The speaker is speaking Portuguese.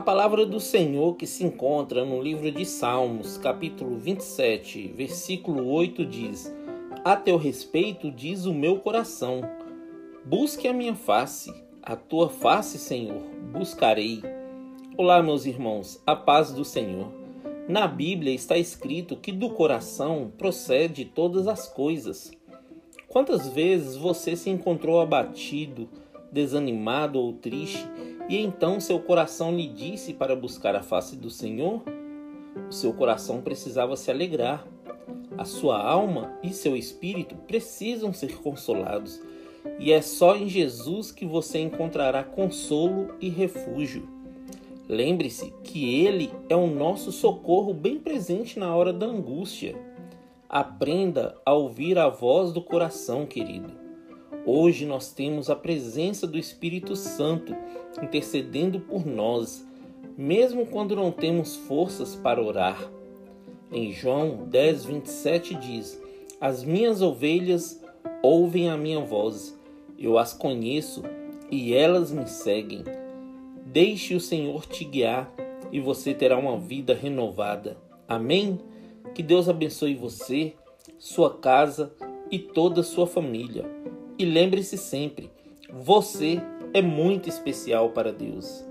palavra do Senhor que se encontra no livro de Salmos, capítulo 27, versículo 8 diz: A teu respeito diz o meu coração: Busque a minha face, a tua face, Senhor, buscarei. Olá, meus irmãos, a paz do Senhor. Na Bíblia está escrito que do coração procede todas as coisas. Quantas vezes você se encontrou abatido, desanimado ou triste? E então seu coração lhe disse para buscar a face do Senhor? O seu coração precisava se alegrar. A sua alma e seu espírito precisam ser consolados. E é só em Jesus que você encontrará consolo e refúgio. Lembre-se que Ele é o nosso socorro bem presente na hora da angústia. Aprenda a ouvir a voz do coração, querido. Hoje nós temos a presença do Espírito Santo intercedendo por nós, mesmo quando não temos forças para orar. Em João 10, 27 diz: As minhas ovelhas ouvem a minha voz, eu as conheço e elas me seguem. Deixe o Senhor te guiar e você terá uma vida renovada. Amém? Que Deus abençoe você, sua casa e toda a sua família. E lembre-se sempre: você é muito especial para Deus.